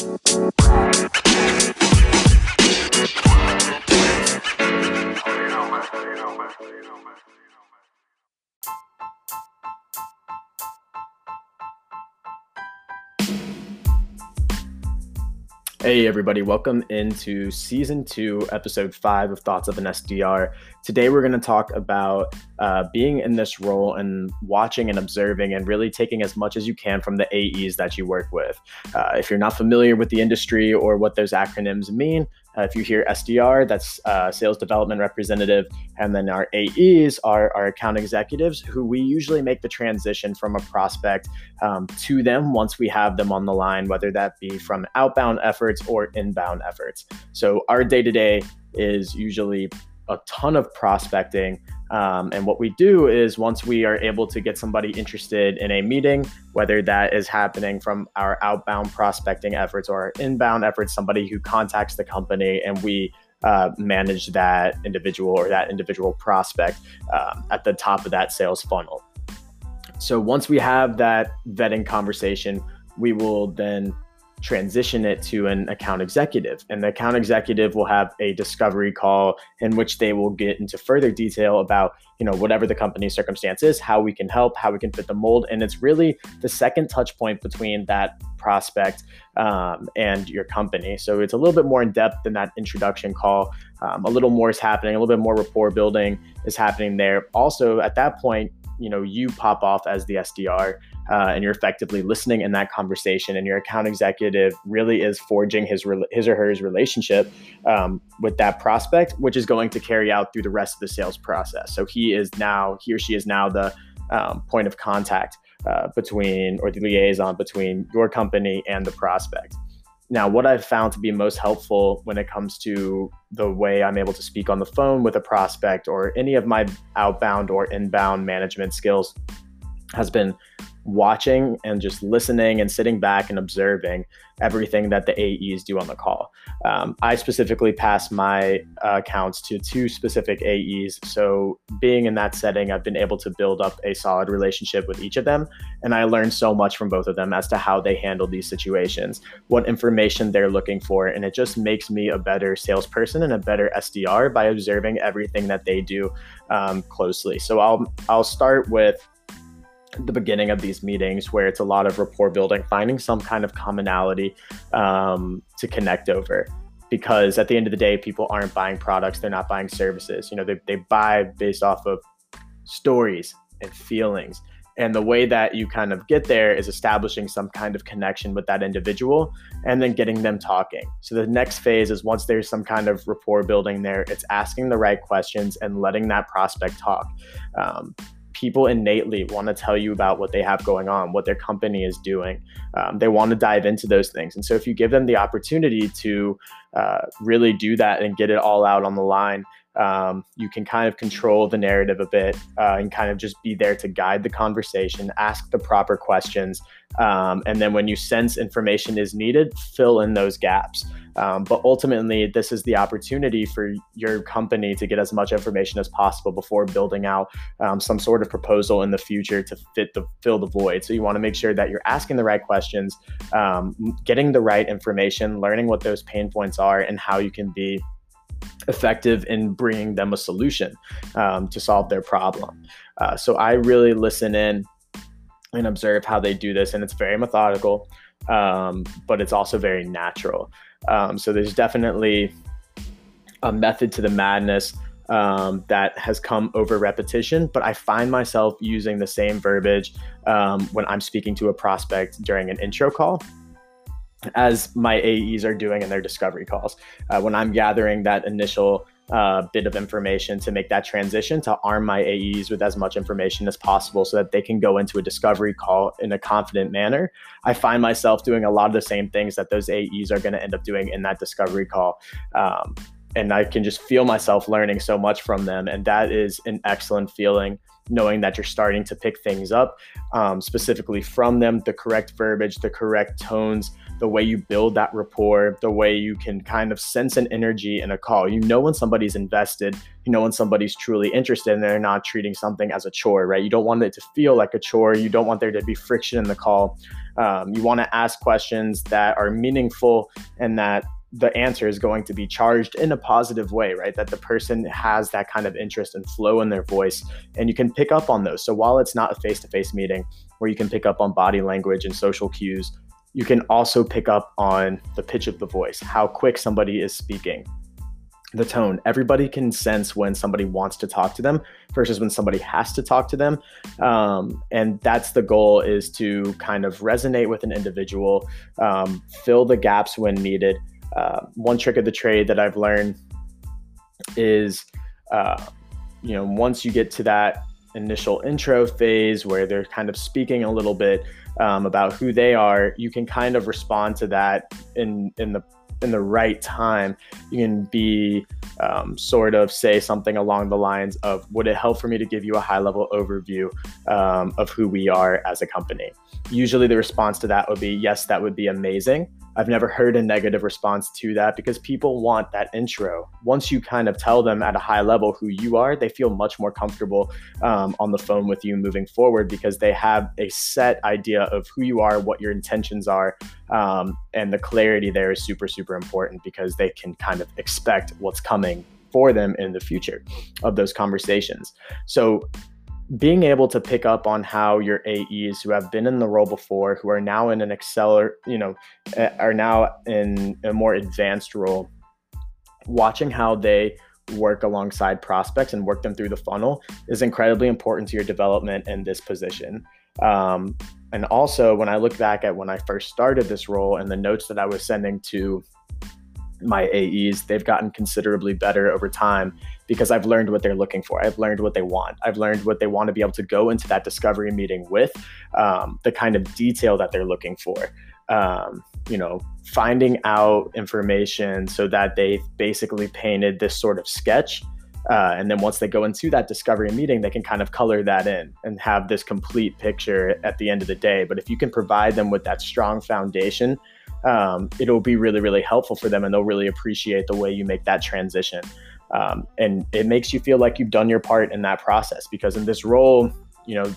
Bye. Hey, everybody, welcome into season two, episode five of Thoughts of an SDR. Today, we're going to talk about uh, being in this role and watching and observing and really taking as much as you can from the AEs that you work with. Uh, if you're not familiar with the industry or what those acronyms mean, uh, if you hear SDR, that's uh, sales development representative, and then our AEs are our account executives, who we usually make the transition from a prospect um, to them once we have them on the line, whether that be from outbound efforts or inbound efforts. So our day to day is usually a ton of prospecting um, and what we do is once we are able to get somebody interested in a meeting, whether that is happening from our outbound prospecting efforts or inbound efforts, somebody who contacts the company and we uh, manage that individual or that individual prospect um, at the top of that sales funnel. So once we have that vetting conversation, we will then transition it to an account executive. And the account executive will have a discovery call in which they will get into further detail about, you know, whatever the company's circumstance is, how we can help, how we can fit the mold. And it's really the second touch point between that prospect um, and your company. So it's a little bit more in depth than that introduction call. Um, a little more is happening, a little bit more rapport building is happening there. Also, at that point, you know, you pop off as the SDR uh, and you're effectively listening in that conversation and your account executive really is forging his his or her relationship um, with that prospect which is going to carry out through the rest of the sales process. So he is now he or she is now the um, point of contact uh, between or the liaison between your company and the prospect now, what I've found to be most helpful when it comes to the way I'm able to speak on the phone with a prospect or any of my outbound or inbound management skills has been watching and just listening and sitting back and observing everything that the AEs do on the call. Um, I specifically pass my uh, accounts to two specific AEs. So, being in that setting, I've been able to build up a solid relationship with each of them. And I learned so much from both of them as to how they handle these situations, what information they're looking for. And it just makes me a better salesperson and a better SDR by observing everything that they do um, closely. So, I'll, I'll start with the beginning of these meetings where it's a lot of rapport building, finding some kind of commonality um, to connect over. Because at the end of the day, people aren't buying products, they're not buying services. You know, they, they buy based off of stories and feelings. And the way that you kind of get there is establishing some kind of connection with that individual and then getting them talking. So the next phase is once there's some kind of rapport building there, it's asking the right questions and letting that prospect talk. Um, people innately want to tell you about what they have going on, what their company is doing. Um, they want to dive into those things. And so if you give them the opportunity to uh, really do that and get it all out on the line, um, you can kind of control the narrative a bit uh, and kind of just be there to guide the conversation, ask the proper questions. Um, and then when you sense information is needed, fill in those gaps. Um, but ultimately, this is the opportunity for your company to get as much information as possible before building out um, some sort of proposal in the future to fit the fill the void. So you want to make sure that you're asking the right questions, um, getting the right information, learning what those pain points are, and how you can be effective in bringing them a solution um, to solve their problem. Uh, so I really listen in and observe how they do this, and it's very methodical, um, but it's also very natural. Um, so there's definitely a method to the madness um, that has come over repetition, but I find myself using the same verbiage um, when I'm speaking to a prospect during an intro call as my AEs are doing in their discovery calls. Uh, when I'm gathering that initial uh, bit of information to make that transition to arm my AEs with as much information as possible so that they can go into a discovery call in a confident manner. I find myself doing a lot of the same things that those AEs are going to end up doing in that discovery call. Um, and I can just feel myself learning so much from them. And that is an excellent feeling knowing that you're starting to pick things up um, specifically from them, the correct verbiage, the correct tones, the way you build that rapport, the way you can kind of sense an energy in a call. You know when somebody's invested, you know when somebody's truly interested and they're not treating something as a chore, right? You don't want it to feel like a chore. You don't want there to be friction in the call. Um, you want to ask questions that are meaningful and that the answer is going to be charged in a positive way, right? That the person has that kind of interest and flow in their voice, and you can pick up on those. So while it's not a face to face meeting where you can pick up on body language and social cues, you can also pick up on the pitch of the voice, how quick somebody is speaking, the tone. Everybody can sense when somebody wants to talk to them versus when somebody has to talk to them. Um, and that's the goal is to kind of resonate with an individual, um, fill the gaps when needed. Uh, one trick of the trade that I've learned is, uh, you know, once you get to that initial intro phase where they're kind of speaking a little bit um, about who they are, you can kind of respond to that in in the in the right time. You can be um, sort of say something along the lines of, "Would it help for me to give you a high level overview um, of who we are as a company?" Usually, the response to that would be, "Yes, that would be amazing." I've never heard a negative response to that because people want that intro. Once you kind of tell them at a high level who you are, they feel much more comfortable um, on the phone with you moving forward because they have a set idea of who you are, what your intentions are. Um, and the clarity there is super, super important because they can kind of expect what's coming for them in the future of those conversations. So being able to pick up on how your AEs who have been in the role before, who are now in an acceler, you know, are now in a more advanced role, watching how they work alongside prospects and work them through the funnel is incredibly important to your development in this position. Um, and also, when I look back at when I first started this role and the notes that I was sending to my AEs, they've gotten considerably better over time because I've learned what they're looking for. I've learned what they want. I've learned what they want to be able to go into that discovery meeting with, um, the kind of detail that they're looking for. Um, you know, finding out information so that they've basically painted this sort of sketch. Uh, and then once they go into that discovery meeting, they can kind of color that in and have this complete picture at the end of the day. But if you can provide them with that strong foundation, um, it'll be really, really helpful for them and they'll really appreciate the way you make that transition. Um, and it makes you feel like you've done your part in that process because in this role, you know,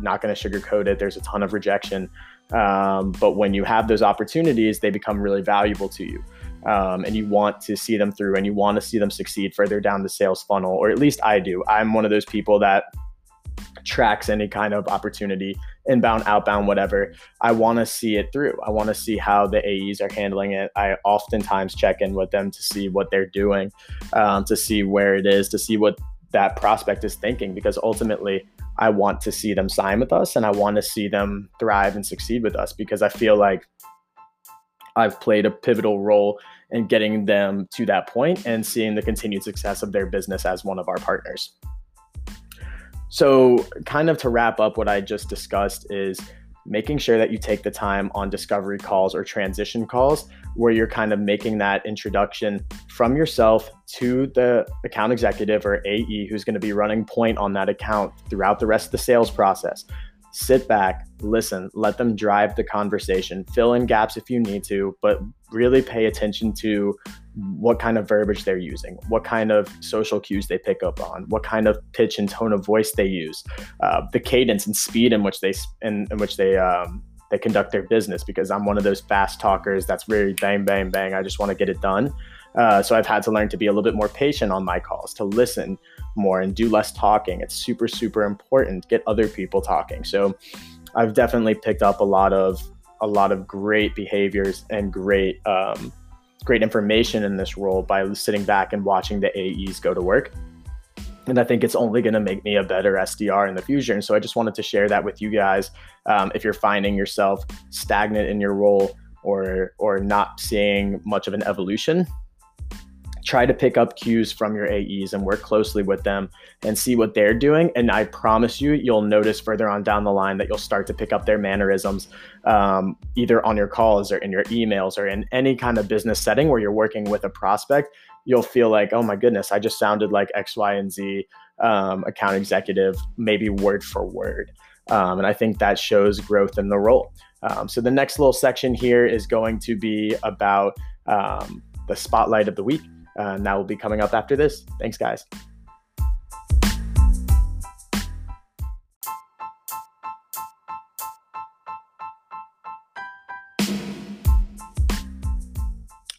not going to sugarcoat it, there's a ton of rejection. Um, but when you have those opportunities, they become really valuable to you. Um, and you want to see them through and you want to see them succeed further down the sales funnel, or at least I do. I'm one of those people that tracks any kind of opportunity, inbound, outbound, whatever. I want to see it through. I want to see how the AEs are handling it. I oftentimes check in with them to see what they're doing, um, to see where it is, to see what that prospect is thinking, because ultimately, I want to see them sign with us and I want to see them thrive and succeed with us because I feel like I've played a pivotal role in getting them to that point and seeing the continued success of their business as one of our partners. So, kind of to wrap up what I just discussed is making sure that you take the time on discovery calls or transition calls where you're kind of making that introduction from yourself to the account executive or AE who's going to be running point on that account throughout the rest of the sales process sit back, listen, let them drive the conversation, fill in gaps if you need to, but really pay attention to what kind of verbiage they're using, what kind of social cues they pick up on, what kind of pitch and tone of voice they use, uh, the cadence and speed in which they in, in which they um, they conduct their business. Because I'm one of those fast talkers that's very bang bang bang. I just want to get it done. Uh, so I've had to learn to be a little bit more patient on my calls, to listen more and do less talking. It's super, super important. Get other people talking. So I've definitely picked up a lot of a lot of great behaviors and great um, great information in this role by sitting back and watching the AEs go to work. And I think it's only going to make me a better SDR in the future. And so I just wanted to share that with you guys. Um, if you're finding yourself stagnant in your role or or not seeing much of an evolution, try to pick up cues from your AEs and work closely with them and see what they're doing. And I promise you, you'll notice further on down the line that you'll start to pick up their mannerisms, um, either on your calls or in your emails or in any kind of business setting where you're working with a prospect. You'll feel like, oh my goodness, I just sounded like X, Y, and Z um, account executive, maybe word for word. Um, and I think that shows growth in the role. Um, so the next little section here is going to be about um, the spotlight of the week. Uh, and that will be coming up after this. Thanks, guys.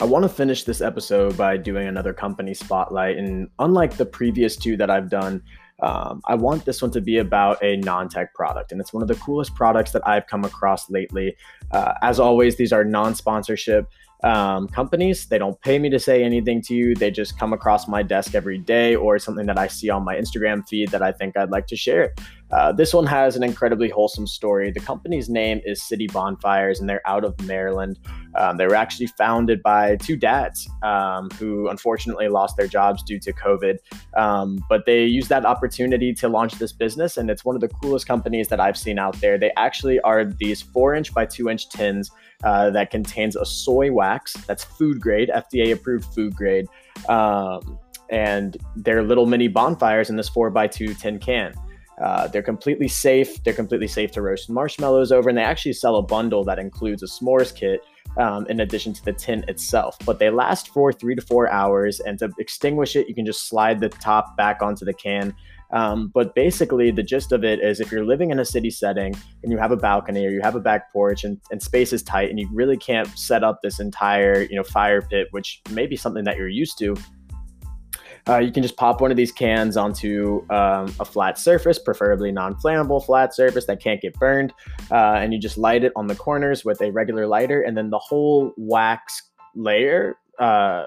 I want to finish this episode by doing another company spotlight. And unlike the previous two that I've done, um, I want this one to be about a non tech product. And it's one of the coolest products that I've come across lately. Uh, as always, these are non sponsorship um, companies. They don't pay me to say anything to you. They just come across my desk every day or something that I see on my Instagram feed that I think I'd like to share. Uh, this one has an incredibly wholesome story. The company's name is City Bonfires, and they're out of Maryland. Um, they were actually founded by two dads um, who unfortunately lost their jobs due to COVID. Um, but they used that opportunity to launch this business, and it's one of the coolest companies that I've seen out there. They actually are these four inch by two inch tins uh, that contains a soy wax that's food grade, FDA approved food grade. Um, and they're little mini bonfires in this four by two tin can. Uh, they're completely safe. They're completely safe to roast marshmallows over, and they actually sell a bundle that includes a s'mores kit um, in addition to the tin itself. But they last for three to four hours, and to extinguish it, you can just slide the top back onto the can. Um, but basically, the gist of it is if you're living in a city setting and you have a balcony or you have a back porch and, and space is tight and you really can't set up this entire you know fire pit, which may be something that you're used to, uh, you can just pop one of these cans onto um, a flat surface, preferably non-flammable flat surface that can't get burned, uh, and you just light it on the corners with a regular lighter, and then the whole wax layer uh,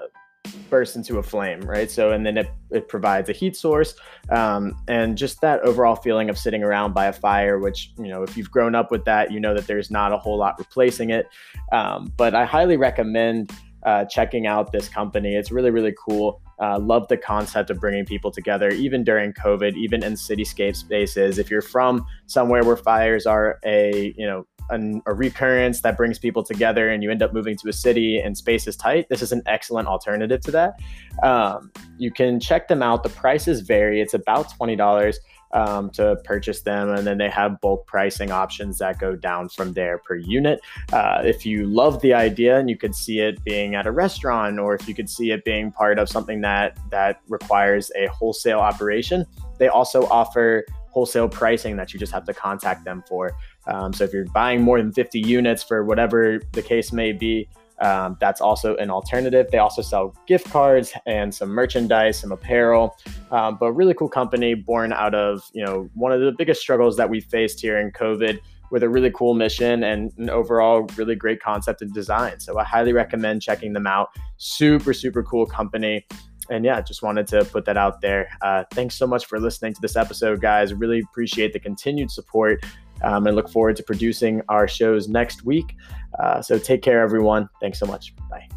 bursts into a flame, right? So, and then it, it provides a heat source um, and just that overall feeling of sitting around by a fire, which, you know, if you've grown up with that, you know that there's not a whole lot replacing it. Um, but I highly recommend uh, checking out this company. It's really, really cool. Uh, love the concept of bringing people together, even during COVID, even in cityscape spaces. If you're from somewhere where fires are a, you know, an, a recurrence that brings people together and you end up moving to a city and space is tight, this is an excellent alternative to that. Um, you can check them out. The prices vary. It's about $20 um, to purchase them. And then they have bulk pricing options that go down from there per unit. Uh, if you love the idea and you could see it being at a restaurant, or if you could see it being part of something that that requires a wholesale operation, they also offer wholesale pricing that you just have to contact them for. Um, so if you're buying more than 50 units for whatever the case may be, um, that's also an alternative. They also sell gift cards and some merchandise, some apparel, um, but really cool company born out of you know one of the biggest struggles that we faced here in COVID with a really cool mission and an overall really great concept and design. So I highly recommend checking them out. Super super cool company. And yeah, just wanted to put that out there. Uh, thanks so much for listening to this episode, guys. Really appreciate the continued support um, and look forward to producing our shows next week. Uh, so take care, everyone. Thanks so much. Bye.